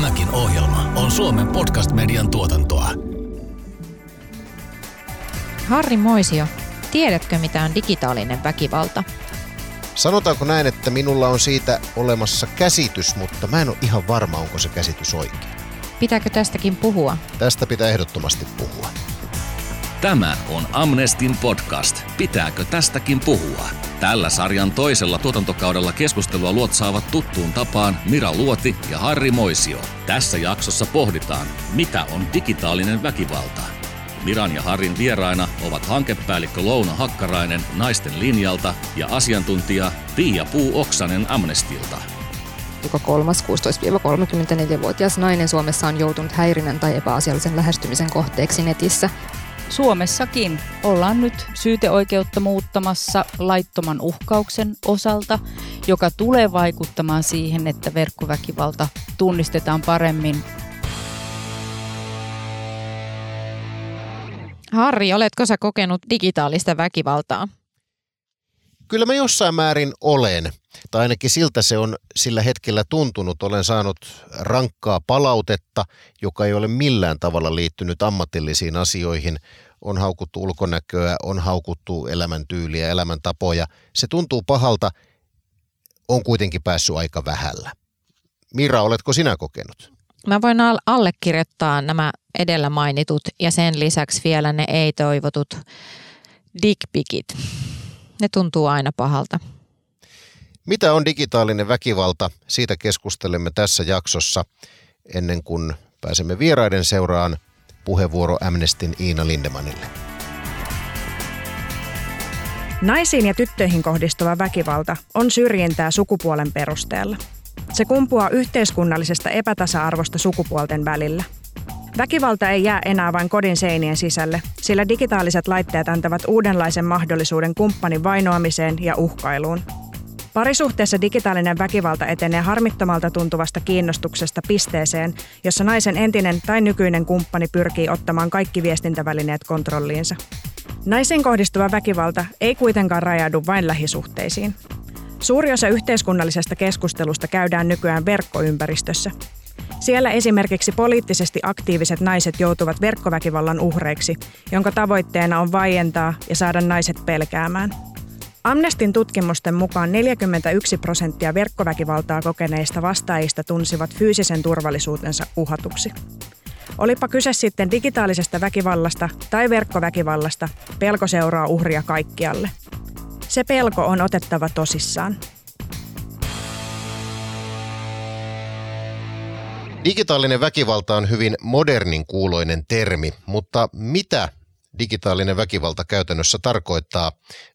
Tämäkin ohjelma on Suomen podcast-median tuotantoa. Harri Moisio, tiedätkö mitä on digitaalinen väkivalta? Sanotaanko näin, että minulla on siitä olemassa käsitys, mutta mä en ole ihan varma, onko se käsitys oikein. Pitääkö tästäkin puhua? Tästä pitää ehdottomasti puhua. Tämä on Amnestin podcast. Pitääkö tästäkin puhua? Tällä sarjan toisella tuotantokaudella keskustelua luotsaavat tuttuun tapaan Mira Luoti ja Harri Moisio. Tässä jaksossa pohditaan, mitä on digitaalinen väkivalta. Miran ja Harin vieraina ovat hankepäällikkö Louna Hakkarainen Naisten linjalta ja asiantuntija Pia Puu-Oksanen Amnestilta. Joka kolmas 16-34-vuotias nainen Suomessa on joutunut häirinnän tai epäasiallisen lähestymisen kohteeksi netissä. Suomessakin ollaan nyt syyteoikeutta muuttamassa laittoman uhkauksen osalta, joka tulee vaikuttamaan siihen, että verkkoväkivalta tunnistetaan paremmin. Harri, oletko sä kokenut digitaalista väkivaltaa? Kyllä mä jossain määrin olen, tai ainakin siltä se on sillä hetkellä tuntunut. Olen saanut rankkaa palautetta, joka ei ole millään tavalla liittynyt ammatillisiin asioihin. On haukuttu ulkonäköä, on haukuttu elämäntyyliä, elämäntapoja. Se tuntuu pahalta, on kuitenkin päässyt aika vähällä. Mira, oletko sinä kokenut? Mä voin al- allekirjoittaa nämä edellä mainitut ja sen lisäksi vielä ne ei-toivotut dickpikit. Ne tuntuu aina pahalta. Mitä on digitaalinen väkivalta? Siitä keskustelemme tässä jaksossa ennen kuin pääsemme vieraiden seuraan puheenvuoro Amnestin Iina Lindemanille. Naisiin ja tyttöihin kohdistuva väkivalta on syrjintää sukupuolen perusteella. Se kumpuaa yhteiskunnallisesta epätasa-arvosta sukupuolten välillä. Väkivalta ei jää enää vain kodin seinien sisälle, sillä digitaaliset laitteet antavat uudenlaisen mahdollisuuden kumppanin vainoamiseen ja uhkailuun. Parisuhteessa digitaalinen väkivalta etenee harmittomalta tuntuvasta kiinnostuksesta pisteeseen, jossa naisen entinen tai nykyinen kumppani pyrkii ottamaan kaikki viestintävälineet kontrolliinsa. Naisiin kohdistuva väkivalta ei kuitenkaan rajaudu vain lähisuhteisiin. Suuri osa yhteiskunnallisesta keskustelusta käydään nykyään verkkoympäristössä. Siellä esimerkiksi poliittisesti aktiiviset naiset joutuvat verkkoväkivallan uhreiksi, jonka tavoitteena on vaientaa ja saada naiset pelkäämään. Amnestin tutkimusten mukaan 41 prosenttia verkkoväkivaltaa kokeneista vastaajista tunsivat fyysisen turvallisuutensa uhatuksi. Olipa kyse sitten digitaalisesta väkivallasta tai verkkoväkivallasta, pelko seuraa uhria kaikkialle. Se pelko on otettava tosissaan. Digitaalinen väkivalta on hyvin modernin kuuloinen termi, mutta mitä digitaalinen väkivalta käytännössä tarkoittaa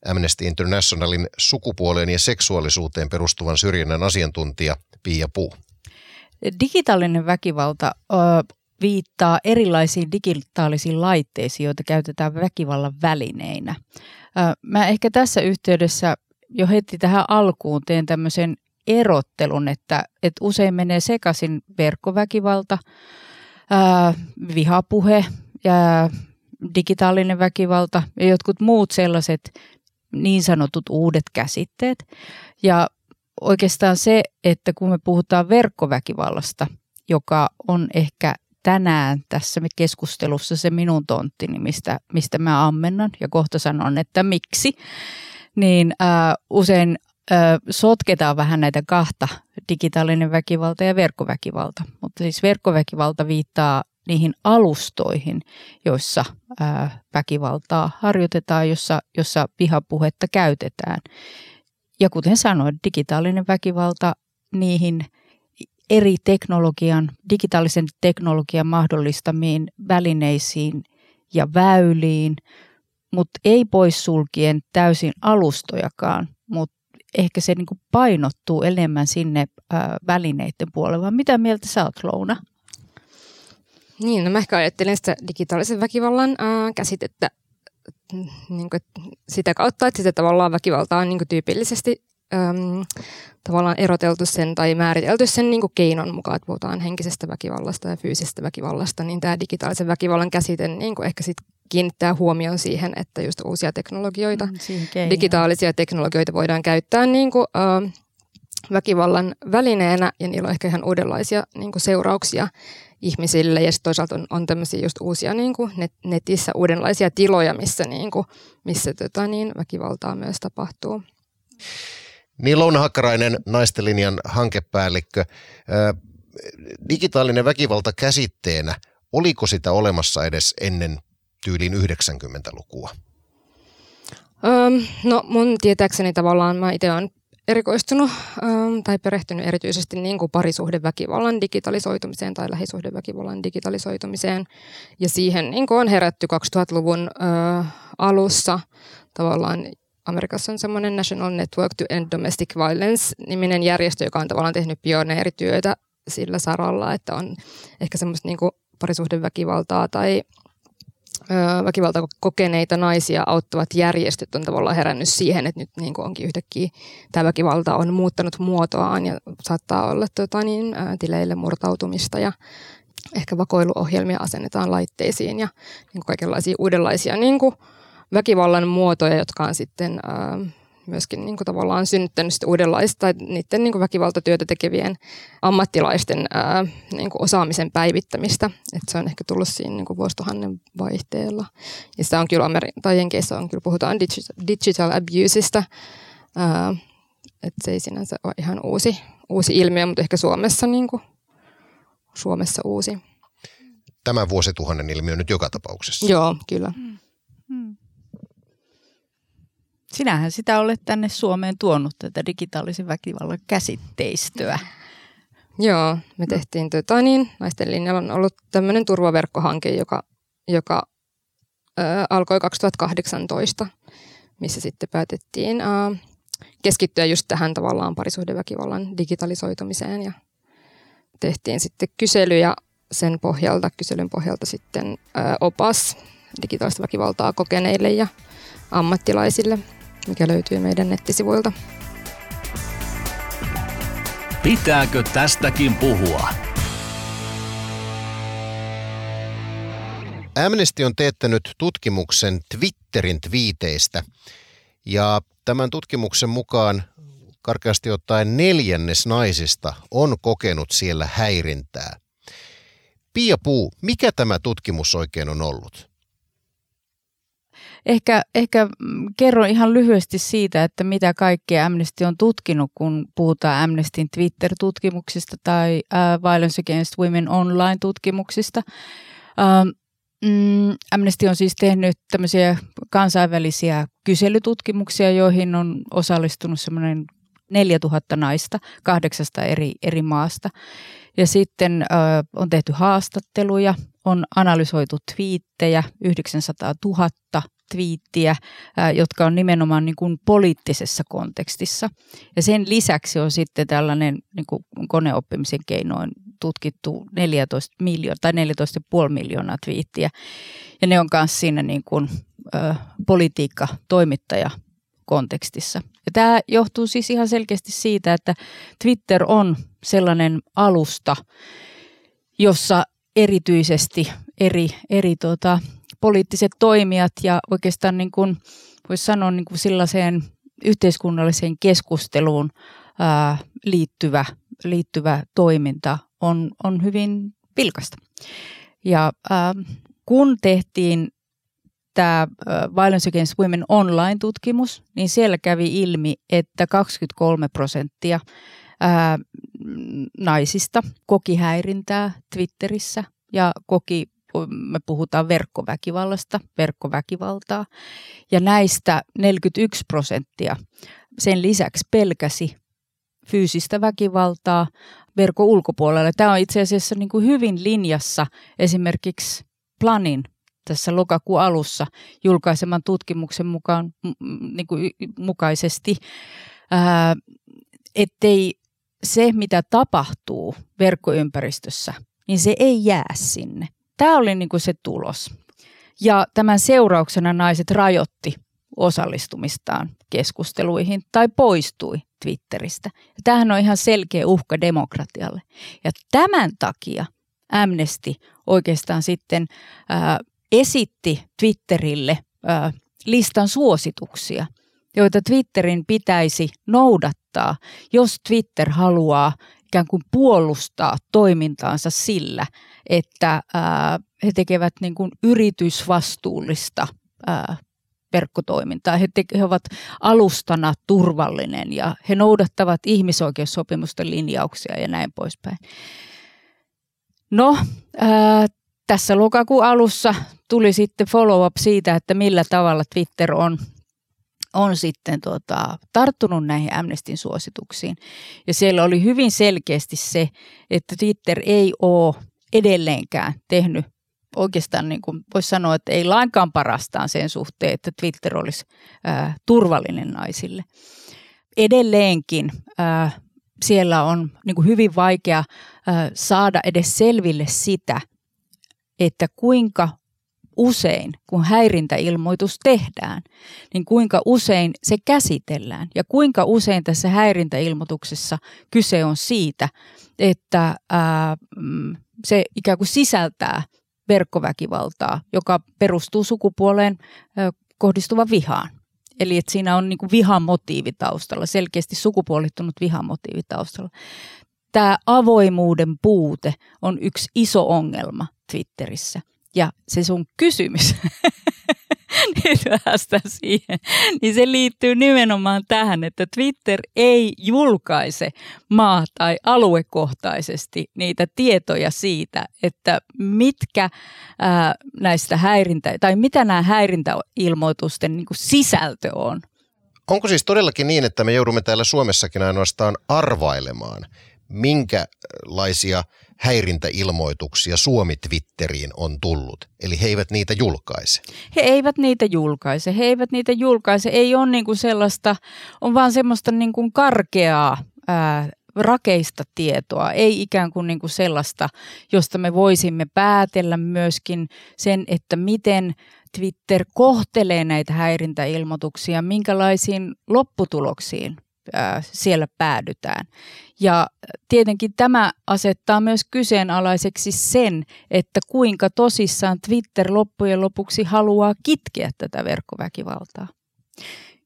Amnesty Internationalin sukupuoleen ja seksuaalisuuteen perustuvan syrjinnän asiantuntija Pia Puu? Digitaalinen väkivalta ö, viittaa erilaisiin digitaalisiin laitteisiin, joita käytetään väkivallan välineinä. Ö, mä ehkä tässä yhteydessä jo heti tähän alkuun teen tämmöisen erottelun, että, että usein menee sekaisin verkkoväkivalta, vihapuhe ja digitaalinen väkivalta ja jotkut muut sellaiset niin sanotut uudet käsitteet. Ja oikeastaan se, että kun me puhutaan verkkoväkivallasta, joka on ehkä tänään tässä keskustelussa se minun tonttini, mistä, mistä mä ammennan ja kohta sanon, että miksi, niin ää, usein sotketaan vähän näitä kahta, digitaalinen väkivalta ja verkkoväkivalta. Mutta siis verkkoväkivalta viittaa niihin alustoihin, joissa väkivaltaa harjoitetaan, jossa, jossa vihapuhetta käytetään. Ja kuten sanoin, digitaalinen väkivalta niihin eri teknologian, digitaalisen teknologian mahdollistamiin välineisiin ja väyliin, mutta ei poissulkien täysin alustojakaan, mutta ehkä se niin kuin painottuu enemmän sinne ää, välineiden puolelle, vaan mitä mieltä sä oot, Louna? Niin, no mä ehkä ajattelen sitä digitaalisen väkivallan ää, käsitettä niin kuin, sitä kautta, että sitä tavallaan väkivaltaa on niin kuin, tyypillisesti äm, tavallaan eroteltu sen tai määritelty sen niin kuin keinon mukaan, että puhutaan henkisestä väkivallasta ja fyysisestä väkivallasta, niin tämä digitaalisen väkivallan käsite niin kuin ehkä sit kiinnittää huomioon siihen, että just uusia teknologioita, mm, digitaalisia teknologioita voidaan käyttää niin kuin, äh, väkivallan välineenä ja niillä on ehkä ihan uudenlaisia niin kuin seurauksia ihmisille ja sitten toisaalta on, on tämmöisiä just uusia niin kuin net, netissä uudenlaisia tiloja, missä, niin kuin, missä tota, niin, väkivaltaa myös tapahtuu. Niin Louna Hakkarainen, naisten linjan hankepäällikkö. Digitaalinen väkivalta käsitteenä, oliko sitä olemassa edes ennen tyyliin 90-lukua? Öm, no mun tietääkseni tavallaan mä itse olen erikoistunut ähm, tai perehtynyt erityisesti niin kuin parisuhdeväkivallan digitalisoitumiseen tai lähisuhdeväkivallan digitalisoitumiseen. Ja siihen niin kuin on herätty 2000-luvun äh, alussa tavallaan Amerikassa on semmoinen National Network to End Domestic Violence-niminen järjestö, joka on tavallaan tehnyt pioneerityötä sillä saralla, että on ehkä semmoista niin kuin parisuhdeväkivaltaa tai väkivalta kokeneita naisia auttavat järjestöt on tavallaan herännyt siihen, että nyt niin kuin onkin yhtäkkiä tämä väkivalta on muuttanut muotoaan ja saattaa olla tota niin, tileille murtautumista ja ehkä vakoiluohjelmia asennetaan laitteisiin ja niin kuin kaikenlaisia uudenlaisia niin kuin väkivallan muotoja, jotka on sitten ää, myöskin niin kuin tavallaan synnyttänyt uudenlaista tai niiden niin kuin väkivaltatyötä tekevien ammattilaisten ää, niin kuin osaamisen päivittämistä. Et se on ehkä tullut siinä niin kuin vuosituhannen vaihteella. Ja sitä on kyllä Ameri- tai Jenkeissä on kyllä puhutaan digital, digital abusesta. Ää, että se ei sinänsä ole ihan uusi, uusi ilmiö, mutta ehkä Suomessa, niin kuin, Suomessa uusi. Tämä vuosituhannen ilmiö nyt joka tapauksessa. Joo, kyllä. Hmm. Sinähän sitä olet tänne Suomeen tuonut tätä digitaalisen väkivallan käsitteistöä. Joo, me tehtiin tota, niin, naisten linjalla on ollut tämmöinen turvaverkkohanke, joka, joka ö, alkoi 2018, missä sitten päätettiin ö, keskittyä just tähän tavallaan parisuhdeväkivallan digitalisoitumiseen ja tehtiin sitten kysely ja sen pohjalta, kyselyn pohjalta sitten ö, opas digitaalista väkivaltaa kokeneille ja ammattilaisille – mikä löytyy meidän nettisivuilta. Pitääkö tästäkin puhua? Amnesty on teettänyt tutkimuksen Twitterin twiiteistä ja tämän tutkimuksen mukaan karkeasti ottaen neljännes naisista on kokenut siellä häirintää. Pia Puu, mikä tämä tutkimus oikein on ollut? Ehkä, ehkä kerron ihan lyhyesti siitä, että mitä kaikkea Amnesty on tutkinut, kun puhutaan Amnestyn Twitter-tutkimuksista tai uh, Violence Against Women Online-tutkimuksista. Uh, mm, Amnesty on siis tehnyt tämmöisiä kansainvälisiä kyselytutkimuksia, joihin on osallistunut semmoinen 4000 naista kahdeksasta eri, eri maasta. Ja sitten ö, on tehty haastatteluja, on analysoitu twiittejä 900 000 twiittiä, jotka on nimenomaan niin kuin poliittisessa kontekstissa. Ja sen lisäksi on sitten tällainen niin kuin koneoppimisen keinoin tutkittu 14 miljoonaa tai 14,5 miljoonaa twiittiä. Ja ne on myös siinä niin kuin, ö, politiikka-toimittaja kontekstissa. Ja tämä johtuu siis ihan selkeästi siitä, että Twitter on sellainen alusta, jossa erityisesti eri, eri tota, poliittiset toimijat ja oikeastaan niin kuin, voisi sanoa niin kuin sellaiseen yhteiskunnalliseen keskusteluun ää, liittyvä, liittyvä toiminta on, on hyvin vilkasta. Ja ää, kun tehtiin tämä Violence Against Women Online-tutkimus, niin siellä kävi ilmi, että 23 prosenttia ää, naisista koki häirintää Twitterissä ja koki me puhutaan verkkoväkivallasta, verkkoväkivaltaa. Ja näistä 41 prosenttia sen lisäksi pelkäsi fyysistä väkivaltaa verkon ulkopuolella. Tämä on itse asiassa niin kuin hyvin linjassa esimerkiksi Planin tässä lokakuun alussa julkaiseman tutkimuksen mukaan, niin kuin mukaisesti, ää, ettei se, mitä tapahtuu verkkoympäristössä, niin se ei jää sinne. Tämä oli niin kuin se tulos. Ja tämän seurauksena naiset rajoitti osallistumistaan keskusteluihin tai poistui Twitteristä. Ja tämähän on ihan selkeä uhka demokratialle. Ja tämän takia Amnesty oikeastaan sitten ää, esitti Twitterille ää, listan suosituksia, joita Twitterin pitäisi noudattaa jos Twitter haluaa ikään kuin puolustaa toimintaansa sillä, että ää, he tekevät niin kuin yritysvastuullista ää, verkkotoimintaa. He, te, he ovat alustana turvallinen ja he noudattavat ihmisoikeussopimusten linjauksia ja näin poispäin. No, ää, tässä lokakuun alussa tuli sitten follow-up siitä, että millä tavalla Twitter on on sitten tota, tarttunut näihin Amnestin suosituksiin. Ja siellä oli hyvin selkeästi se, että Twitter ei ole edelleenkään tehnyt oikeastaan niin kuin voisi sanoa, että ei lainkaan parastaan sen suhteen, että Twitter olisi ää, turvallinen naisille. Edelleenkin ää, siellä on niin kuin hyvin vaikea ää, saada edes selville sitä, että kuinka usein, kun häirintäilmoitus tehdään, niin kuinka usein se käsitellään ja kuinka usein tässä häirintäilmoituksessa kyse on siitä, että ää, mm, se ikään kuin sisältää verkkoväkivaltaa, joka perustuu sukupuoleen ää, vihaan. Eli että siinä on niin kuin vihamotiivi taustalla, selkeästi sukupuolittunut vihamotiivi taustalla. Tämä avoimuuden puute on yksi iso ongelma Twitterissä – ja se sun kysymys, nyt päästään siihen, niin se liittyy nimenomaan tähän, että Twitter ei julkaise maa- tai aluekohtaisesti niitä tietoja siitä, että mitkä ää, näistä häirintä, tai mitä nämä häirintäilmoitusten niin sisältö on. Onko siis todellakin niin, että me joudumme täällä Suomessakin ainoastaan arvailemaan, minkälaisia häirintäilmoituksia Suomi Twitteriin on tullut. Eli he eivät niitä julkaise. He eivät niitä julkaise. He eivät niitä julkaise. Ei ole niin kuin sellaista, on vaan semmoista niin kuin karkeaa ää, rakeista tietoa, ei ikään kuin, niin kuin sellaista, josta me voisimme päätellä myöskin sen, että miten Twitter kohtelee näitä häirintäilmoituksia, minkälaisiin lopputuloksiin siellä päädytään. Ja tietenkin tämä asettaa myös kyseenalaiseksi sen, että kuinka tosissaan Twitter loppujen lopuksi haluaa kitkeä tätä verkkoväkivaltaa.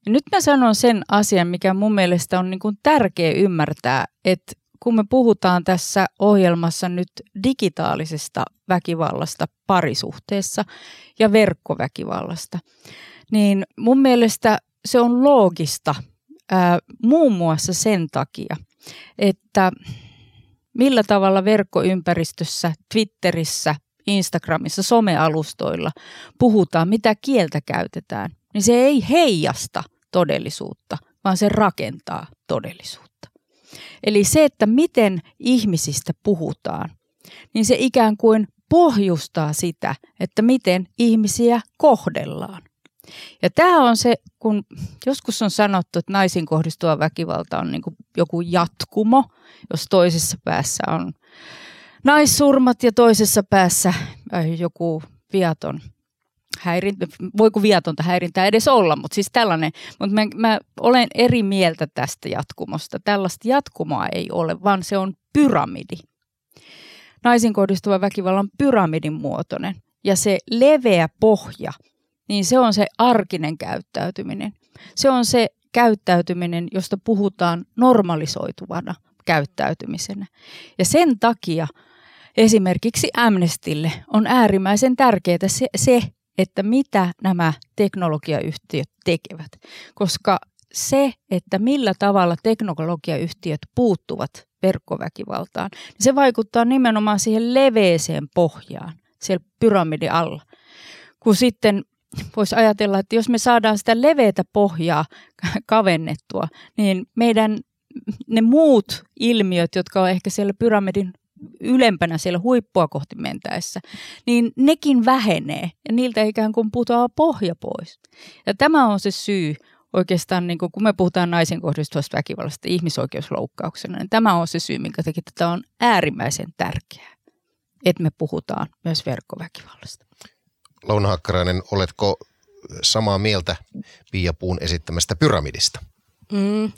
Ja nyt mä sanon sen asian, mikä mun mielestä on niin kuin tärkeä ymmärtää, että kun me puhutaan tässä ohjelmassa nyt digitaalisesta väkivallasta parisuhteessa ja verkkoväkivallasta, niin mun mielestä se on loogista ää, muun muassa sen takia, että millä tavalla verkkoympäristössä, Twitterissä, Instagramissa, somealustoilla puhutaan, mitä kieltä käytetään, niin se ei heijasta todellisuutta, vaan se rakentaa todellisuutta. Eli se, että miten ihmisistä puhutaan, niin se ikään kuin pohjustaa sitä, että miten ihmisiä kohdellaan. Ja tämä on se, kun joskus on sanottu, että naisiin kohdistuva väkivalta on niin joku jatkumo, jos toisessa päässä on naissurmat ja toisessa päässä äh, joku viaton häirintä, voiko viatonta häirintää edes olla, mutta siis tällainen, mutta mä, mä olen eri mieltä tästä jatkumosta. Tällaista jatkumoa ei ole, vaan se on pyramidi. Naisiin kohdistuva väkivalta on pyramidin muotoinen ja se leveä pohja – niin se on se arkinen käyttäytyminen. Se on se käyttäytyminen, josta puhutaan normalisoituvana käyttäytymisenä. Ja sen takia esimerkiksi Amnestille on äärimmäisen tärkeää se, se että mitä nämä teknologiayhtiöt tekevät. Koska se, että millä tavalla teknologiayhtiöt puuttuvat verkkoväkivaltaan, niin se vaikuttaa nimenomaan siihen leveeseen pohjaan siellä pyramidin alla. Kun sitten voisi ajatella, että jos me saadaan sitä leveätä pohjaa kavennettua, niin meidän ne muut ilmiöt, jotka on ehkä siellä pyramidin ylempänä siellä huippua kohti mentäessä, niin nekin vähenee ja niiltä ikään kuin putoaa pohja pois. Ja tämä on se syy oikeastaan, niin kun me puhutaan naisen kohdistuvasta väkivallasta ihmisoikeusloukkauksena, niin tämä on se syy, minkä takia tätä on äärimmäisen tärkeää, että me puhutaan myös verkkoväkivallasta. Louna Hakkarainen, oletko samaa mieltä Pia Puun esittämästä pyramidista? Mm.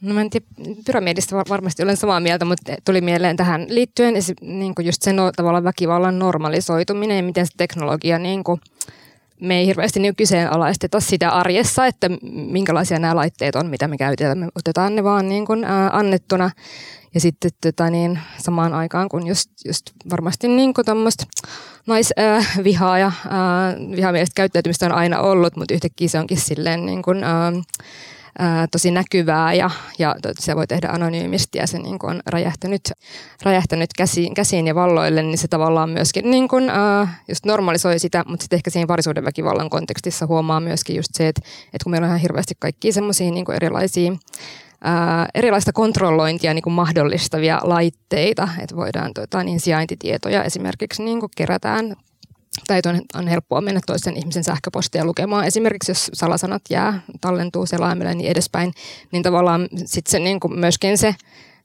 No mä en tiedä, pyramidista varmasti olen samaa mieltä, mutta tuli mieleen tähän liittyen niin kuin just sen tavalla väkivallan normalisoituminen ja miten se teknologia niin kuin me ei hirveästi niin kyseenalaisteta sitä arjessa, että minkälaisia nämä laitteet on, mitä me käytetään. Me otetaan ne vaan niin kuin, ää, annettuna. Ja sitten tota, niin, samaan aikaan, kun just, just varmasti niin kuin naisvihaa ja ää, vihamielistä käyttäytymistä on aina ollut, mutta yhtäkkiä se onkin silleen niin kuin, ää, ää, tosi näkyvää ja, ja se voi tehdä anonyymisti ja se niin kuin on räjähtänyt, räjähtänyt käsiin, käsiin ja valloille, niin se tavallaan myöskin niin kuin, ää, just normalisoi sitä, mutta sitten ehkä siinä väkivallan kontekstissa huomaa myöskin just se, että, että kun meillä on ihan hirveästi kaikkia semmoisia niin erilaisia ää, erilaista kontrollointia niin kuin mahdollistavia laitteita, että voidaan tota, niin sijaintitietoja esimerkiksi niin kuin kerätään tai on, helppoa mennä toisen ihmisen sähköpostia lukemaan. Esimerkiksi jos salasanat jää, tallentuu selaimelle niin edespäin, niin tavallaan sitten se niin kuin myöskin se,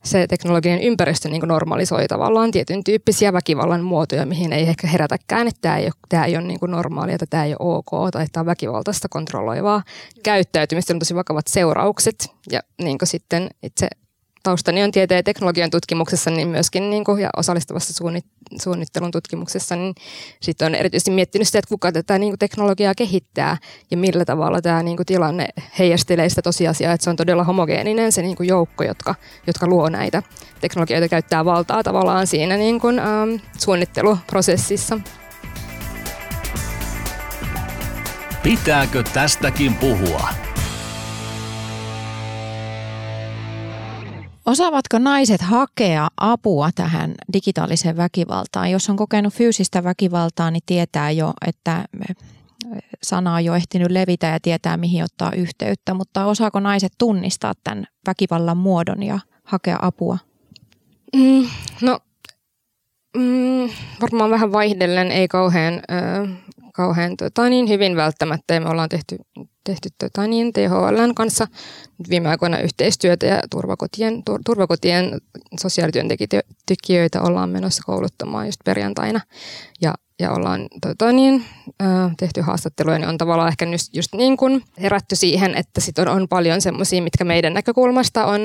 se teknologinen ympäristö niin kuin normalisoi tavallaan tietyn tyyppisiä väkivallan muotoja, mihin ei ehkä herätäkään, että tämä ei ole, tämä ei ole niin kuin normaalia tai tämä ei ole ok tai tämä on väkivaltaista kontrolloivaa käyttäytymistä, on tosi vakavat seuraukset ja niin kuin sitten itse taustani on tieteen ja teknologian tutkimuksessa niin myöskin niin kuin, ja osallistavassa suunnittelun tutkimuksessa, niin sitten on erityisesti miettinyt sitä, että kuka tätä niin kuin, teknologiaa kehittää ja millä tavalla tämä niin kuin, tilanne heijastelee sitä tosiasiaa, että se on todella homogeeninen se niin kuin, joukko, jotka, jotka luo näitä teknologioita, käyttää valtaa tavallaan siinä niin kuin, ähm, suunnitteluprosessissa. Pitääkö tästäkin puhua? Osaavatko naiset hakea apua tähän digitaaliseen väkivaltaan? Jos on kokenut fyysistä väkivaltaa, niin tietää jo, että sana on jo ehtinyt levitä ja tietää, mihin ottaa yhteyttä. Mutta osaako naiset tunnistaa tämän väkivallan muodon ja hakea apua? Mm, no, mm, varmaan vähän vaihdellen, ei kauhean, äh, kauhean tota, niin hyvin välttämättä. Me ollaan tehty tehty tota, niin, THLn kanssa viime aikoina yhteistyötä ja turvakotien, tur, turvakotien sosiaalityöntekijöitä ollaan menossa kouluttamaan just perjantaina. Ja, ja ollaan tota, niin, tehty haastatteluja, niin on tavallaan ehkä just, just niin kuin herätty siihen, että sit on, on paljon semmoisia, mitkä meidän näkökulmasta on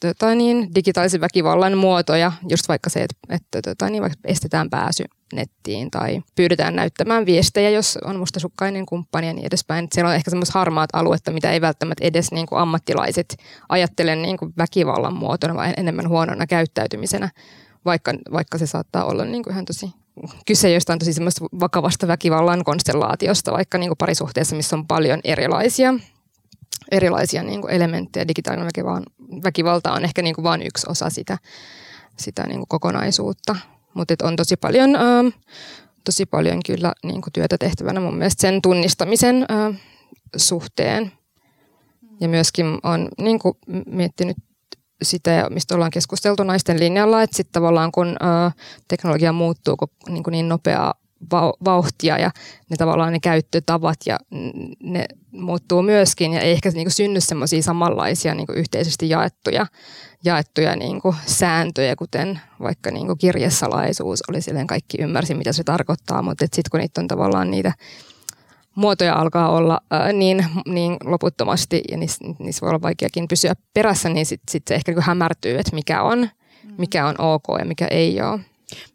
tota, niin, digitaalisen väkivallan muotoja, just vaikka se, että, että tota, niin, vaikka estetään pääsy nettiin tai pyydetään näyttämään viestejä, jos on mustasukkainen kumppani ja niin edespäin. Siellä on ehkä semmoista harmaat aluetta, mitä ei välttämättä edes niin kuin ammattilaiset ajattele niin kuin väkivallan muotona, vaan enemmän huonona käyttäytymisenä, vaikka, vaikka se saattaa olla niin kuin ihan tosi kyse jostain tosi semmoista vakavasta väkivallan konstellaatiosta, vaikka niin kuin parisuhteessa, missä on paljon erilaisia erilaisia niin kuin elementtejä. Digitaalinen väkivalta, väkivalta on ehkä niin kuin vain yksi osa sitä, sitä niin kuin kokonaisuutta. Mutta on tosi paljon, ä, tosi paljon kyllä niin kuin työtä tehtävänä mun mielestä sen tunnistamisen ä, suhteen. Ja myöskin on niin miettinyt sitä, mistä ollaan keskusteltu naisten linjalla, että sitten tavallaan kun teknologia muuttuu niin, niin nopeaa vauhtia ja ne tavallaan ne käyttötavat ja ne muuttuu myöskin ja ei ehkä niin kuin synny semmoisia samanlaisia niin kuin yhteisesti jaettuja, jaettuja niin kuin sääntöjä, kuten vaikka niin kuin kirjesalaisuus oli silleen kaikki ymmärsi, mitä se tarkoittaa, mutta sitten kun niitä on tavallaan niitä muotoja alkaa olla ää, niin, niin loputtomasti ja niissä, niissä voi olla vaikeakin pysyä perässä, niin sitten sit se ehkä niin hämärtyy, että mikä on, mikä on ok ja mikä ei ole.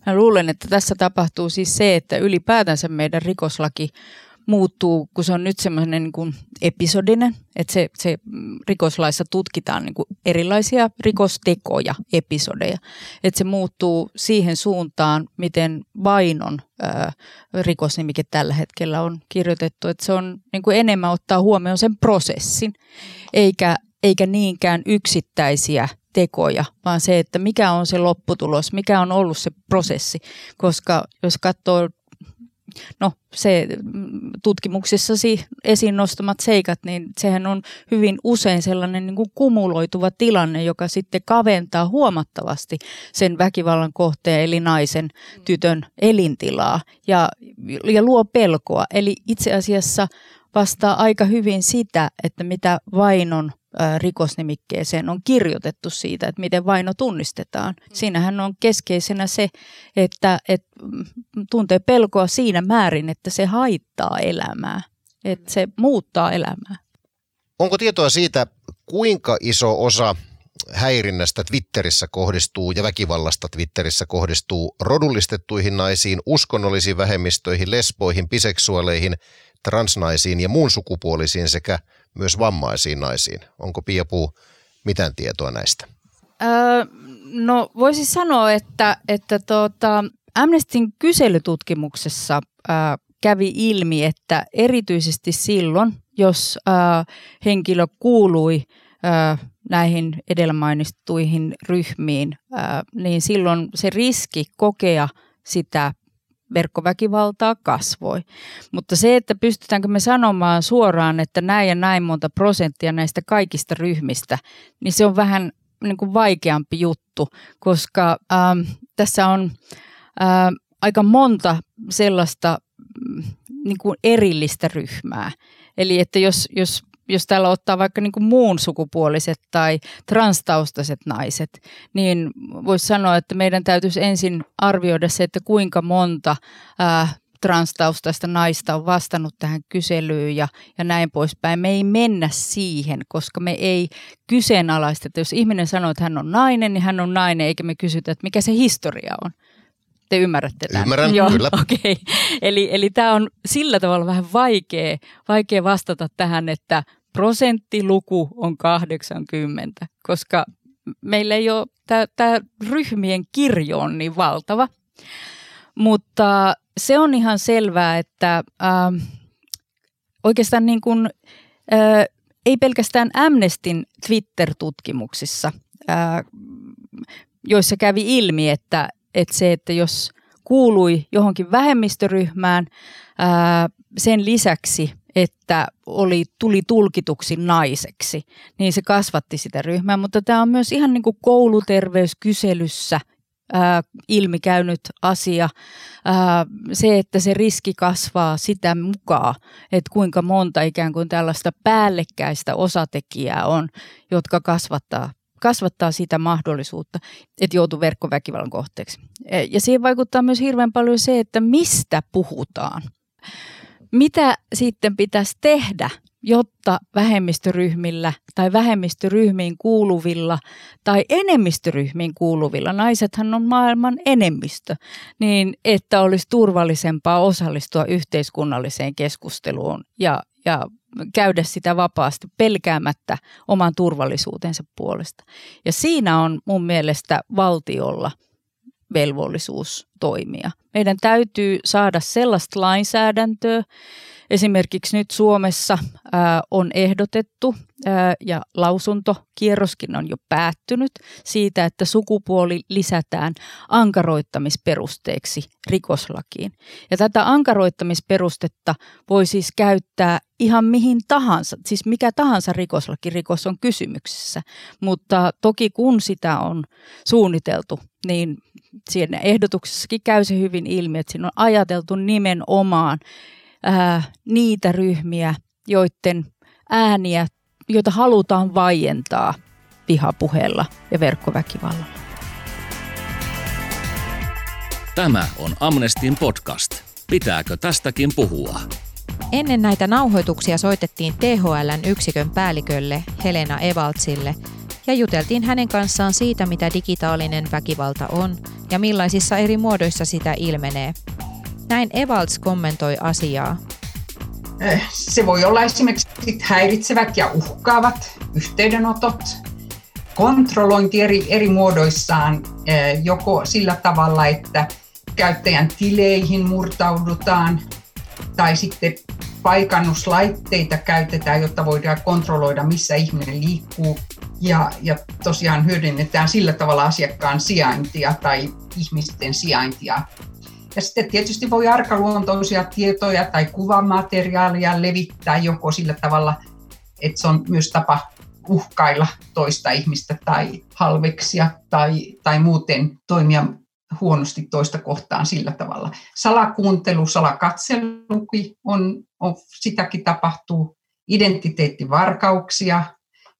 Mä luulen, että tässä tapahtuu siis se, että ylipäätänsä meidän rikoslaki muuttuu, kun se on nyt semmoinen niin kuin episodinen, että se, se rikoslaissa tutkitaan niin kuin erilaisia rikostekoja, episodeja. Että se muuttuu siihen suuntaan, miten vainon ää, rikosnimike tällä hetkellä on kirjoitettu. Että se on niin kuin enemmän ottaa huomioon sen prosessin, eikä, eikä niinkään yksittäisiä tekoja, vaan se, että mikä on se lopputulos, mikä on ollut se prosessi. Koska jos katsoo no se tutkimuksissasi esiin nostamat seikat, niin sehän on hyvin usein sellainen niin kuin kumuloituva tilanne, joka sitten kaventaa huomattavasti sen väkivallan kohteen eli naisen, tytön elintilaa ja, ja luo pelkoa. Eli itse asiassa vastaa aika hyvin sitä, että mitä vainon rikosnimikkeeseen on kirjoitettu siitä, että miten vaino tunnistetaan. Siinähän on keskeisenä se, että, että mm, tuntee pelkoa siinä määrin, että se haittaa elämää, että se muuttaa elämää. Onko tietoa siitä, kuinka iso osa häirinnästä Twitterissä kohdistuu ja väkivallasta Twitterissä kohdistuu rodullistettuihin naisiin, uskonnollisiin vähemmistöihin, lesboihin, biseksuaaleihin, transnaisiin ja muun sukupuolisiin sekä myös vammaisiin naisiin. Onko Pia Puu mitään tietoa näistä? Öö, no voisi sanoa, että, että tuota, Amnestin kyselytutkimuksessa öö, kävi ilmi, että erityisesti silloin, jos öö, henkilö kuului öö, näihin edellä mainittuihin ryhmiin, niin silloin se riski kokea sitä verkkoväkivaltaa kasvoi. Mutta se, että pystytäänkö me sanomaan suoraan, että näin ja näin monta prosenttia näistä kaikista ryhmistä, niin se on vähän niin kuin vaikeampi juttu, koska ähm, tässä on äh, aika monta sellaista mm, niin kuin erillistä ryhmää. Eli että jos, jos jos täällä ottaa vaikka niin kuin muun sukupuoliset tai transtaustaiset naiset, niin voisi sanoa, että meidän täytyisi ensin arvioida se, että kuinka monta ää, transtaustaista naista on vastannut tähän kyselyyn ja, ja näin poispäin. Me ei mennä siihen, koska me ei kyseenalaisteta. Jos ihminen sanoo, että hän on nainen, niin hän on nainen, eikä me kysytä, että mikä se historia on. Te ymmärrätte tämän? Ymmärrän, Joo, kyllä. Okay. Eli, eli tämä on sillä tavalla vähän vaikea, vaikea vastata tähän, että prosenttiluku on 80, koska meillä ei ole, tämä ryhmien kirjo on niin valtava. Mutta se on ihan selvää, että äh, oikeastaan niin kuin, äh, ei pelkästään Amnestin Twitter-tutkimuksissa, äh, joissa kävi ilmi, että, että se, että jos kuului johonkin vähemmistöryhmään, äh, sen lisäksi että oli, tuli tulkituksi naiseksi, niin se kasvatti sitä ryhmää. Mutta tämä on myös ihan niin kuin kouluterveyskyselyssä ilmikäynyt asia. Ää, se, että se riski kasvaa sitä mukaan, että kuinka monta ikään kuin tällaista päällekkäistä osatekijää on, jotka kasvattaa kasvattaa sitä mahdollisuutta, että joutuu verkkoväkivallan kohteeksi. Ja siihen vaikuttaa myös hirveän paljon se, että mistä puhutaan mitä sitten pitäisi tehdä, jotta vähemmistöryhmillä tai vähemmistöryhmiin kuuluvilla tai enemmistöryhmiin kuuluvilla, naisethan on maailman enemmistö, niin että olisi turvallisempaa osallistua yhteiskunnalliseen keskusteluun ja, ja käydä sitä vapaasti pelkäämättä oman turvallisuutensa puolesta. Ja siinä on mun mielestä valtiolla – velvollisuus toimia. Meidän täytyy saada sellaista lainsäädäntöä, Esimerkiksi nyt Suomessa ää, on ehdotettu ja lausuntokierroskin on jo päättynyt siitä, että sukupuoli lisätään ankaroittamisperusteeksi rikoslakiin. Ja tätä ankaroittamisperustetta voi siis käyttää ihan mihin tahansa, siis mikä tahansa rikoslaki rikos on kysymyksessä. Mutta toki kun sitä on suunniteltu, niin siinä ehdotuksessakin käy se hyvin ilmi, että siinä on ajateltu nimenomaan ää, niitä ryhmiä, joiden ääniä, joita halutaan vaientaa vihapuheella ja verkkoväkivallalla. Tämä on Amnestin podcast. Pitääkö tästäkin puhua? Ennen näitä nauhoituksia soitettiin THLn yksikön päällikölle Helena Evaltsille ja juteltiin hänen kanssaan siitä, mitä digitaalinen väkivalta on ja millaisissa eri muodoissa sitä ilmenee – näin Evalds kommentoi asiaa. Eh, se voi olla esimerkiksi häiritsevät ja uhkaavat yhteydenotot, kontrollointi eri, eri muodoissaan, eh, joko sillä tavalla, että käyttäjän tileihin murtaudutaan, tai sitten paikannuslaitteita käytetään, jotta voidaan kontrolloida, missä ihminen liikkuu. Ja, ja tosiaan hyödynnetään sillä tavalla asiakkaan sijaintia tai ihmisten sijaintia ja sitten tietysti voi arkaluontoisia tietoja tai kuvamateriaalia levittää joko sillä tavalla, että se on myös tapa uhkailla toista ihmistä tai halveksia tai, tai muuten toimia huonosti toista kohtaan sillä tavalla. Salakuuntelu, salakatselukin on, on, sitäkin tapahtuu. Identiteettivarkauksia,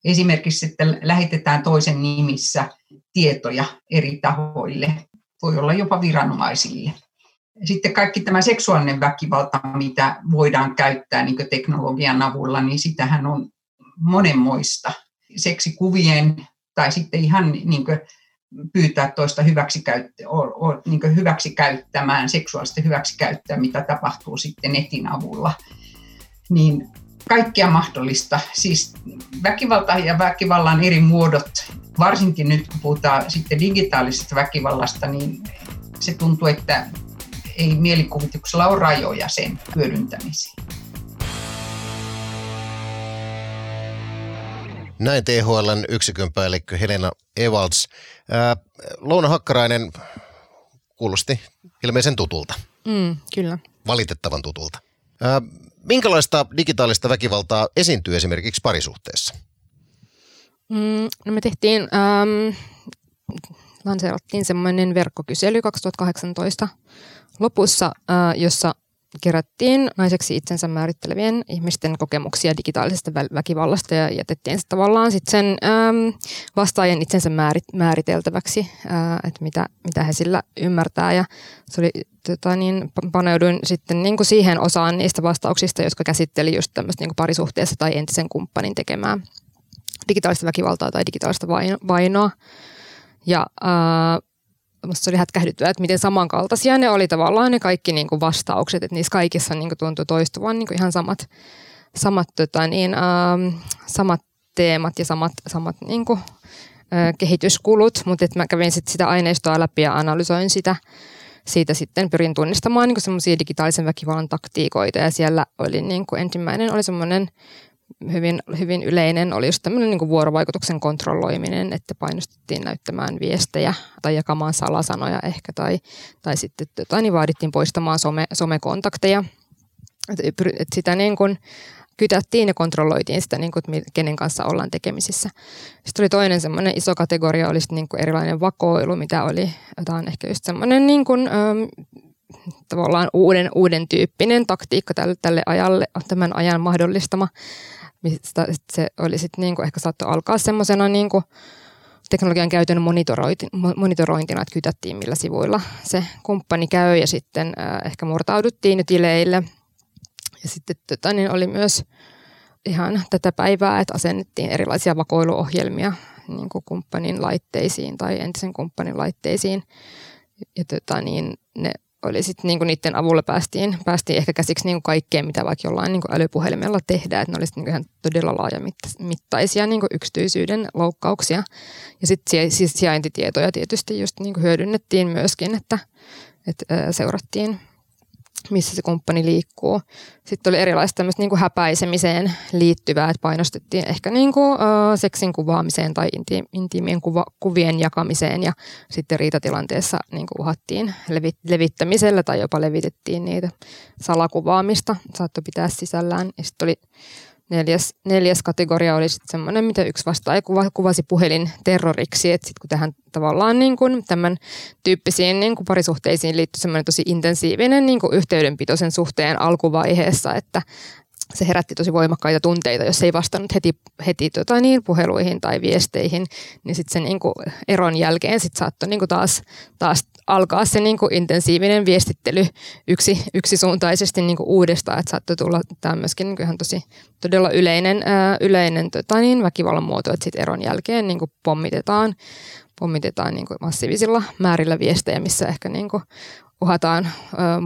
esimerkiksi että lähetetään toisen nimissä tietoja eri tahoille, voi olla jopa viranomaisille. Sitten kaikki tämä seksuaalinen väkivalta, mitä voidaan käyttää niin teknologian avulla, niin sitähän on monenmoista. Seksikuvien tai sitten ihan niin pyytää toista hyväksikäyttä, niin hyväksikäyttämään, seksuaalista hyväksikäyttöä, mitä tapahtuu sitten netin avulla. Niin kaikkea mahdollista. Siis väkivalta ja väkivallan eri muodot, varsinkin nyt kun puhutaan sitten digitaalisesta väkivallasta, niin se tuntuu, että ei mielikuvituksella ole rajoja sen hyödyntämiseen. Näin THLn yksikön päällikkö Helena Evalds. Louna Hakkarainen kuulosti ilmeisen tutulta. Mm, kyllä. Valitettavan tutulta. Minkälaista digitaalista väkivaltaa esiintyy esimerkiksi parisuhteessa? Mm, no me tehtiin, ähm, lanseerattiin semmoinen verkkokysely 2018 lopussa, äh, jossa kerättiin naiseksi itsensä määrittelevien ihmisten kokemuksia digitaalisesta väkivallasta ja jätettiin se tavallaan sitten sen ähm, vastaajan itsensä määrit, määriteltäväksi, äh, että mitä, mitä he sillä ymmärtää. Ja se oli, tota, niin, paneuduin sitten niin kuin siihen osaan niistä vastauksista, jotka käsitteli just tämmöistä niin parisuhteessa tai entisen kumppanin tekemää digitaalista väkivaltaa tai digitaalista vainoa. Ja äh, musta se oli hätkähdyttävää, että miten samankaltaisia ne oli tavallaan ne kaikki niin kuin vastaukset, että niissä kaikissa niin kuin tuntui toistuvan niin kuin ihan samat, samat, tota, niin, ähm, samat teemat ja samat, samat niin kuin, äh, kehityskulut, mutta että mä kävin sit sitä aineistoa läpi ja analysoin sitä. Siitä sitten pyrin tunnistamaan niin semmoisia digitaalisen väkivallan taktiikoita ja siellä oli niin kuin ensimmäinen oli semmoinen hyvin, hyvin yleinen oli just tämmöinen niin vuorovaikutuksen kontrolloiminen, että painostettiin näyttämään viestejä tai jakamaan salasanoja ehkä tai, tai sitten tota, niin vaadittiin poistamaan some, somekontakteja. Et, et sitä niin kuin kytättiin ja kontrolloitiin sitä, niin kuin, että kenen kanssa ollaan tekemisissä. Sitten oli toinen semmoinen iso kategoria, oli niin kuin erilainen vakoilu, mitä oli jotain ehkä just semmoinen niin kuin, tavallaan uuden, uuden tyyppinen taktiikka tälle, tälle ajalle, tämän ajan mahdollistama mistä se oli sitten niinku ehkä saattoi alkaa semmoisena niinku teknologian käytön monitorointina, että kytättiin millä sivuilla se kumppani käy ja sitten ehkä murtauduttiin jo tileille. Ja sitten tota, niin oli myös ihan tätä päivää, että asennettiin erilaisia vakoiluohjelmia niin kuin kumppanin laitteisiin tai entisen kumppanin laitteisiin. Ja tota, niin ne oli sitten niinku niiden avulla päästiin, päästiin ehkä käsiksi niinku kaikkeen, mitä vaikka jollain niinku älypuhelimella tehdään. Että ne olisivat niinku ihan todella laajamittaisia niinku yksityisyyden loukkauksia. Ja sitten sijaintitietoja tietysti just niinku hyödynnettiin myöskin, että, että seurattiin missä se kumppani liikkuu. Sitten oli erilaista niin kuin häpäisemiseen liittyvää, että painostettiin ehkä niin kuin, uh, seksin kuvaamiseen tai inti, intiimien kuva, kuvien jakamiseen ja sitten riitatilanteessa niin kuin uhattiin levi, levittämisellä tai jopa levitettiin niitä salakuvaamista, saattoi pitää sisällään. Ja sitten oli Neljäs, neljäs kategoria oli sitten semmoinen, mitä yksi vastaaja kuva, kuvasi puhelin terroriksi, että sitten kun tähän tavallaan niin kuin tämän tyyppisiin niin kuin parisuhteisiin liittyy semmoinen tosi intensiivinen niin kuin yhteydenpito sen suhteen alkuvaiheessa, että se herätti tosi voimakkaita tunteita, jos ei vastannut heti, heti tota niin, puheluihin tai viesteihin, niin sitten se niin kuin eron jälkeen sit saattoi niin kuin taas, taas alkaa se niin kuin intensiivinen viestittely yksi, yksisuuntaisesti niin kuin uudestaan, että saattoi tulla tämä myöskin niin kuin ihan tosi todella yleinen, ää, yleinen tota niin, väkivallan muoto, että sitten eron jälkeen niin kuin pommitetaan, pommitetaan niin kuin massiivisilla määrillä viestejä, missä ehkä niin kuin uhataan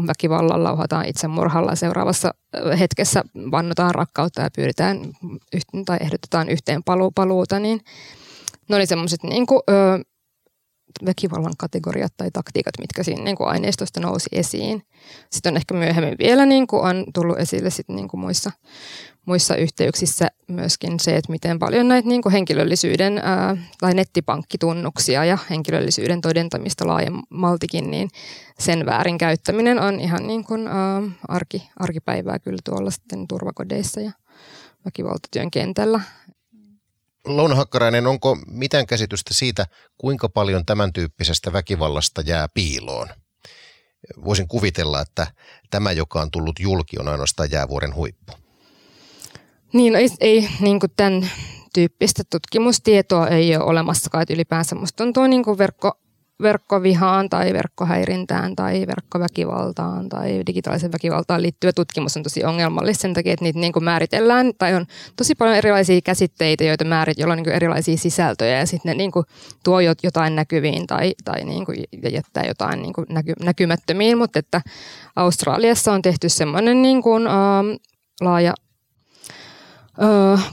väkivallalla, uhataan itsemurhalla. Seuraavassa hetkessä vannotaan rakkautta ja pyydetään tai ehdotetaan yhteen paluu, paluuta, niin ne oli semmoiset niin kuin, väkivallan kategoriat tai taktiikat, mitkä siinä niin kuin aineistosta nousi esiin. Sitten on ehkä myöhemmin vielä niin kuin on tullut esille sit niin kuin muissa, muissa yhteyksissä myöskin se, että miten paljon näitä niin kuin henkilöllisyyden ää, tai nettipankkitunnuksia ja henkilöllisyyden todentamista laajemmaltikin, niin sen väärinkäyttäminen on ihan niin kuin, ää, arki, arkipäivää kyllä tuolla sitten turvakodeissa ja väkivaltatyön kentällä. Louna Hakkarainen, onko mitään käsitystä siitä, kuinka paljon tämän tyyppisestä väkivallasta jää piiloon? Voisin kuvitella, että tämä, joka on tullut julki, on ainoastaan jäävuoren huippu. Niin, no ei, ei niin kuin tämän tyyppistä tutkimustietoa ei ole olemassakaan, että ylipäänsä musta tuntuu niin kuin verkko, verkkovihaan tai verkkohäirintään tai verkkoväkivaltaan tai digitaaliseen väkivaltaan liittyvä tutkimus on tosi ongelmallista sen takia, että niitä niin kuin määritellään tai on tosi paljon erilaisia käsitteitä, joita määrit, joilla on niin kuin erilaisia sisältöjä ja sitten ne niin kuin tuo jotain näkyviin tai, tai niin kuin jättää jotain niin kuin näky, näkymättömiin, mutta että Australiassa on tehty semmoinen niin kuin, ähm, laaja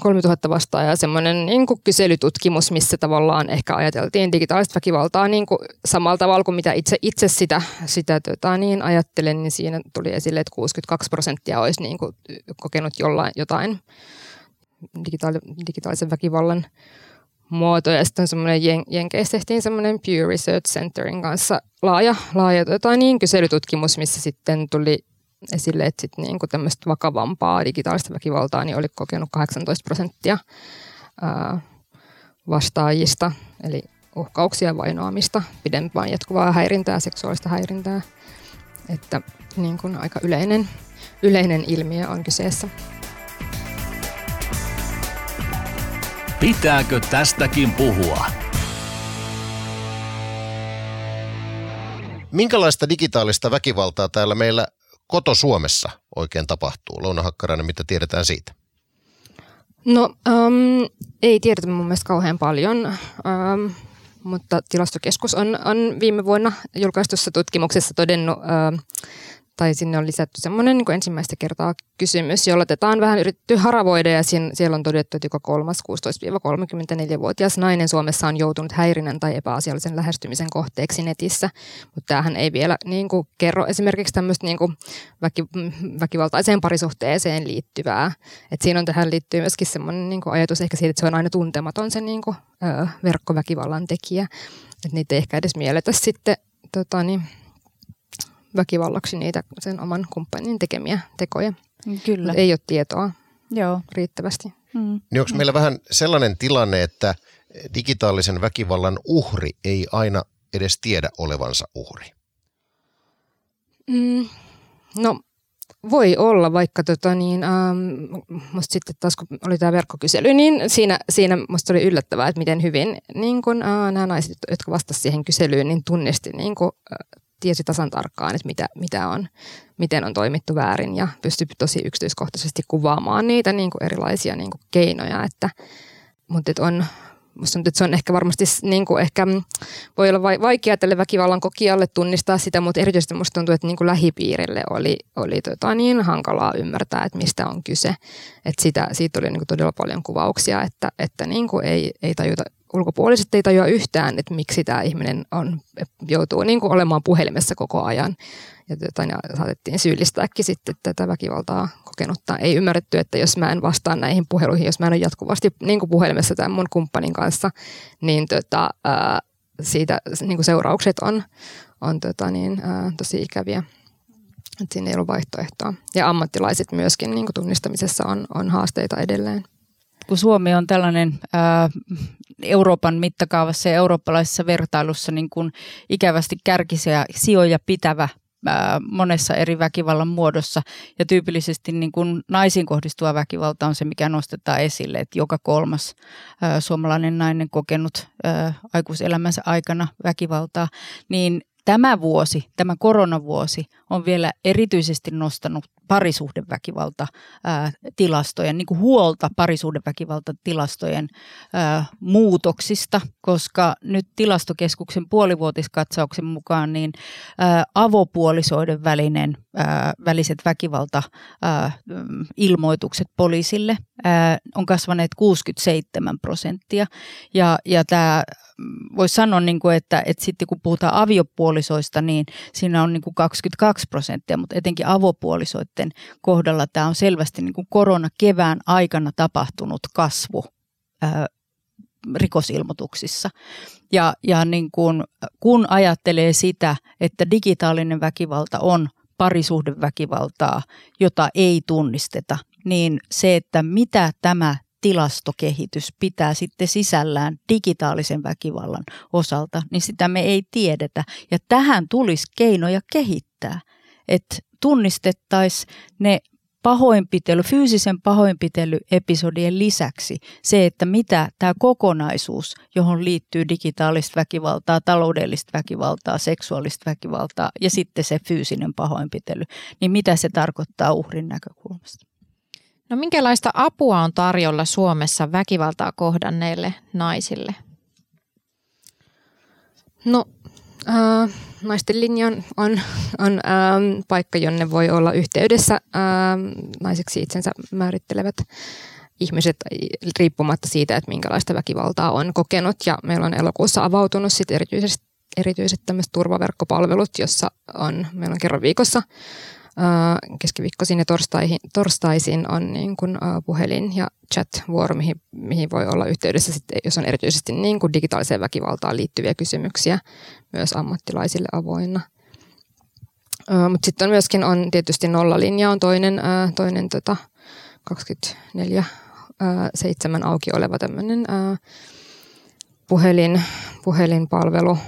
3000 vastaajaa semmoinen niin kyselytutkimus, missä tavallaan ehkä ajateltiin digitaalista väkivaltaa niin kuin samalla tavalla kuin mitä itse, itse sitä, sitä tota, niin ajattelen, niin siinä tuli esille, että 62 prosenttia olisi niin kuin kokenut jollain, jotain digitaali, digitaalisen väkivallan muotoja. Sitten on semmoinen Jen, Jenkeissä tehtiin semmoinen Pew Research Centerin kanssa laaja, laaja tota, niin, kyselytutkimus, missä sitten tuli esille, että sit niinku tämmöistä vakavampaa digitaalista väkivaltaa niin oli kokenut 18 prosenttia ää, vastaajista, eli uhkauksia, vainoamista, pidempään jatkuvaa häirintää, seksuaalista häirintää. Että niin kuin aika yleinen, yleinen ilmiö on kyseessä. Pitääkö tästäkin puhua? Minkälaista digitaalista väkivaltaa täällä meillä koto Suomessa oikein tapahtuu? Louna Hakkarainen, mitä tiedetään siitä? No um, ei tiedetä mun mielestä kauhean paljon, um, mutta tilastokeskus on, on viime vuonna julkaistussa tutkimuksessa todennut uh, tai sinne on lisätty semmoinen niin ensimmäistä kertaa kysymys, jolla on vähän yritetty haravoida ja siellä on todettu, että joka kolmas 16-34-vuotias nainen Suomessa on joutunut häirinnän tai epäasiallisen lähestymisen kohteeksi netissä, mutta tämähän ei vielä niin kuin, kerro esimerkiksi tämmöistä niin kuin, väki, väkivaltaiseen parisuhteeseen liittyvää. Et siinä on tähän liittyy myöskin semmoinen niin kuin, ajatus ehkä siitä, että se on aina tuntematon se niin kuin, ö, verkkoväkivallan tekijä, että niitä ei ehkä edes mielletä sitten tota, niin, väkivallaksi niitä sen oman kumppanin tekemiä tekoja. Kyllä. Ei ole tietoa Joo. riittävästi. Mm. Niin onko meillä vähän sellainen tilanne, että digitaalisen väkivallan uhri ei aina edes tiedä olevansa uhri? Mm, no voi olla, vaikka tota niin, ähm, musta sitten taas kun oli tämä verkkokysely, niin siinä, siinä musta oli yllättävää, että miten hyvin niin kun, äh, nämä naiset, jotka vastasivat siihen kyselyyn, niin tunnisti niin kun, äh, tiesi tasan tarkkaan, että mitä, mitä on, miten on toimittu väärin ja pystyi tosi yksityiskohtaisesti kuvaamaan niitä niin kuin erilaisia niin kuin keinoja, että, mutta että on, Musta että se on ehkä varmasti, niin kuin ehkä voi olla vaikea tälle väkivallan kokijalle tunnistaa sitä, mutta erityisesti musta tuntuu, että niin kuin lähipiirille oli, oli tota niin hankalaa ymmärtää, että mistä on kyse. Että sitä, siitä oli niin kuin todella paljon kuvauksia, että, että niin kuin ei, ei tajuta ulkopuoliset ei tajua yhtään, että miksi tämä ihminen on, joutuu niin kuin olemaan puhelimessa koko ajan. Ja, ja saatettiin syyllistääkin sitten tätä väkivaltaa kokenutta. Ei ymmärretty, että jos mä en vastaa näihin puheluihin, jos mä en ole jatkuvasti niin kuin puhelimessa tämän mun kumppanin kanssa, niin tota, ää, siitä niin kuin seuraukset on, on tota, niin, ää, tosi ikäviä. Et siinä ei ollut vaihtoehtoa. Ja ammattilaiset myöskin niin kuin tunnistamisessa on, on haasteita edelleen kun Suomi on tällainen ää, Euroopan mittakaavassa ja eurooppalaisessa vertailussa niin kuin ikävästi kärkisiä sijoja pitävä ää, monessa eri väkivallan muodossa. Ja tyypillisesti niin kuin naisiin kohdistuva väkivalta on se, mikä nostetaan esille, että joka kolmas ää, suomalainen nainen kokenut ää, aikuiselämänsä aikana väkivaltaa, niin tämä vuosi, tämä koronavuosi on vielä erityisesti nostanut parisuhdeväkivalta tilastojen, niin kuin huolta parisuhdeväkivalta-tilastojen muutoksista, koska nyt tilastokeskuksen puolivuotiskatsauksen mukaan niin ää, avopuolisoiden välinen, ää, väliset väkivalta-ilmoitukset poliisille ää, on kasvaneet 67 prosenttia. Ja, ja tämä voisi sanoa, niin kuin, että, että sitten kun puhutaan aviopuolisoista, niin siinä on niin kuin 22 prosenttia, mutta etenkin avopuolisoiden kohdalla tämä on selvästi niin kuin koronakevään aikana tapahtunut kasvu ää, rikosilmoituksissa. Ja, ja niin kuin, kun ajattelee sitä, että digitaalinen väkivalta on parisuhdeväkivaltaa, jota ei tunnisteta, niin se, että mitä tämä tilastokehitys pitää sitten sisällään digitaalisen väkivallan osalta, niin sitä me ei tiedetä. Ja tähän tulisi keinoja kehittää, että tunnistettaisiin ne pahoinpitely, fyysisen pahoinpitelyepisodien lisäksi se, että mitä tämä kokonaisuus, johon liittyy digitaalista väkivaltaa, taloudellista väkivaltaa, seksuaalista väkivaltaa ja sitten se fyysinen pahoinpitely, niin mitä se tarkoittaa uhrin näkökulmasta. No minkälaista apua on tarjolla Suomessa väkivaltaa kohdanneille naisille? No äh, naisten linjan on, on ähm, paikka, jonne voi olla yhteydessä ähm, naiseksi itsensä määrittelevät ihmiset riippumatta siitä, että minkälaista väkivaltaa on kokenut. Ja meillä on elokuussa avautunut sit erityisesti, erityiset turvaverkkopalvelut, jossa on, meillä on kerran viikossa keskiviikkoisin ja torstaisin, torstaisin on niin kuin, puhelin- ja chat-vuoro, mihin, mihin voi olla yhteydessä, sitten, jos on erityisesti niin kuin digitaaliseen väkivaltaan liittyviä kysymyksiä myös ammattilaisille avoinna. Mutta sitten on myöskin on tietysti nollalinja on toinen, toinen tota, 24 7 auki oleva tämmöinen puhelin, puhelinpalvelu.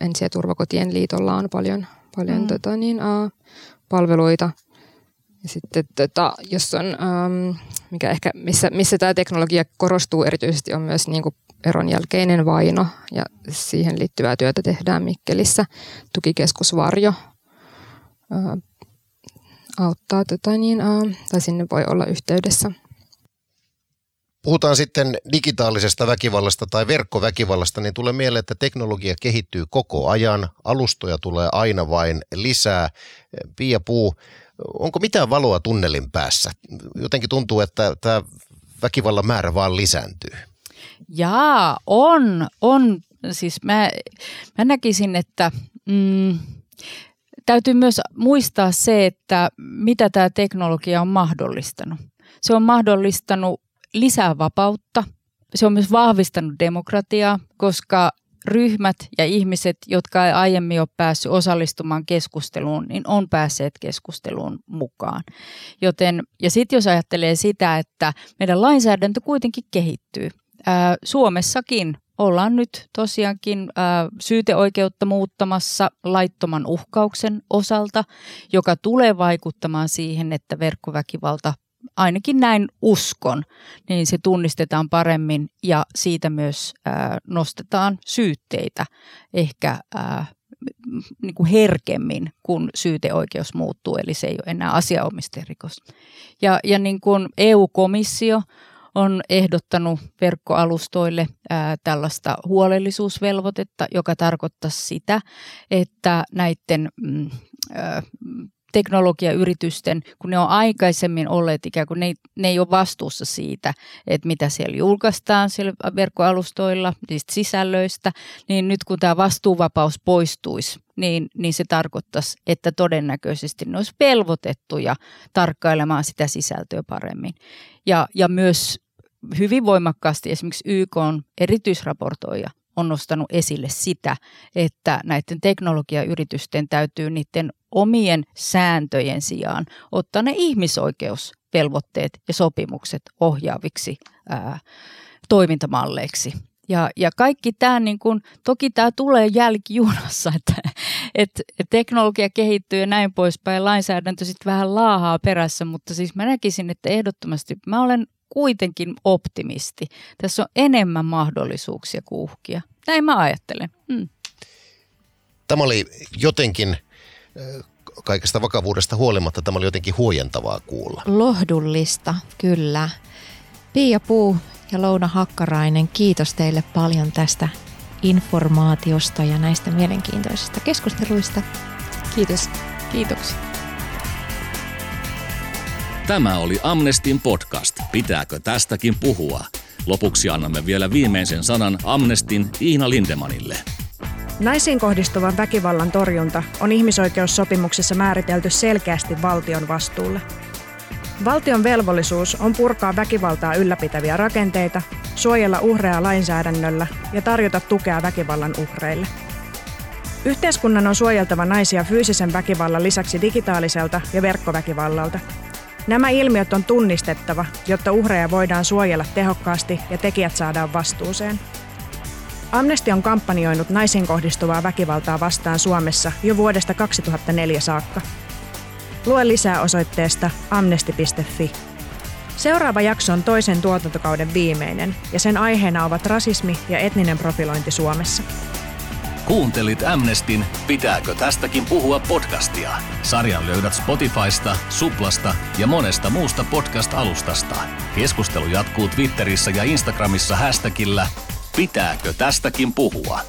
Ensi- ja turvakotien liitolla on paljon, paljon mm. tota, niin, palveluita. Ja sitten tota, jos on, ähm, mikä ehkä, missä, missä tämä teknologia korostuu erityisesti on myös niin kuin eron jälkeinen vaino ja siihen liittyvää työtä tehdään Mikkelissä. Tukikeskus Varjo äh, auttaa tota, niin, äh, tai sinne voi olla yhteydessä. Puhutaan sitten digitaalisesta väkivallasta tai verkkoväkivallasta, niin tulee mieleen, että teknologia kehittyy koko ajan, alustoja tulee aina vain lisää. Pia Puu, onko mitään valoa tunnelin päässä? Jotenkin tuntuu, että tämä väkivallan määrä vaan lisääntyy. Jaa, on, on. Siis mä, mä näkisin, että mm, täytyy myös muistaa se, että mitä tämä teknologia on mahdollistanut. Se on mahdollistanut lisää vapautta. Se on myös vahvistanut demokratiaa, koska ryhmät ja ihmiset, jotka ei aiemmin ole päässyt osallistumaan keskusteluun, niin on päässeet keskusteluun mukaan. Joten, ja sitten jos ajattelee sitä, että meidän lainsäädäntö kuitenkin kehittyy. Ää, Suomessakin ollaan nyt tosiaankin ää, syyteoikeutta muuttamassa laittoman uhkauksen osalta, joka tulee vaikuttamaan siihen, että verkkoväkivalta ainakin näin uskon, niin se tunnistetaan paremmin ja siitä myös nostetaan syytteitä ehkä niin kuin herkemmin, kun syyteoikeus muuttuu, eli se ei ole enää asiaomisterikos. Ja, ja niin kuin EU-komissio on ehdottanut verkkoalustoille ää, tällaista huolellisuusvelvoitetta, joka tarkoittaa sitä, että näiden mm, ää, teknologiayritysten, kun ne on aikaisemmin olleet ikään kuin ne, ne ei ole vastuussa siitä, että mitä siellä julkaistaan siellä verkkoalustoilla, niistä sisällöistä, niin nyt kun tämä vastuuvapaus poistuisi, niin, niin se tarkoittaisi, että todennäköisesti ne olisi velvoitettuja tarkkailemaan sitä sisältöä paremmin. Ja, ja myös hyvin voimakkaasti esimerkiksi YK on erityisraportoija on nostanut esille sitä, että näiden teknologiayritysten täytyy niiden omien sääntöjen sijaan ottaa ne ihmisoikeusvelvoitteet ja sopimukset ohjaaviksi ää, toimintamalleiksi. Ja, ja kaikki tämä, niin kun, toki tämä tulee jälkijunassa, että, että teknologia kehittyy ja näin poispäin, lainsäädäntö sitten vähän laahaa perässä, mutta siis mä näkisin, että ehdottomasti mä olen kuitenkin optimisti. Tässä on enemmän mahdollisuuksia kuin uhkia. Näin mä ajattelen. Hmm. Tämä oli jotenkin kaikesta vakavuudesta huolimatta tämä oli jotenkin huojentavaa kuulla. Lohdullista, kyllä. Pia Puu ja Louna Hakkarainen, kiitos teille paljon tästä informaatiosta ja näistä mielenkiintoisista keskusteluista. Kiitos. Kiitoksia. Tämä oli Amnestin podcast. Pitääkö tästäkin puhua? Lopuksi annamme vielä viimeisen sanan Amnestin Iina Lindemanille. Naisiin kohdistuvan väkivallan torjunta on ihmisoikeussopimuksessa määritelty selkeästi valtion vastuulle. Valtion velvollisuus on purkaa väkivaltaa ylläpitäviä rakenteita, suojella uhreja lainsäädännöllä ja tarjota tukea väkivallan uhreille. Yhteiskunnan on suojeltava naisia fyysisen väkivallan lisäksi digitaaliselta ja verkkoväkivallalta. Nämä ilmiöt on tunnistettava, jotta uhreja voidaan suojella tehokkaasti ja tekijät saadaan vastuuseen – Amnesty on kampanjoinut naisiin kohdistuvaa väkivaltaa vastaan Suomessa jo vuodesta 2004 saakka. Lue lisää osoitteesta amnesti.fi. Seuraava jakso on toisen tuotantokauden viimeinen ja sen aiheena ovat rasismi ja etninen profilointi Suomessa. Kuuntelit Amnestin Pitääkö tästäkin puhua podcastia? Sarjan löydät Spotifysta, Suplasta ja monesta muusta podcast-alustasta. Keskustelu jatkuu Twitterissä ja Instagramissa hashtagillä Pitääkö tästäkin puhua?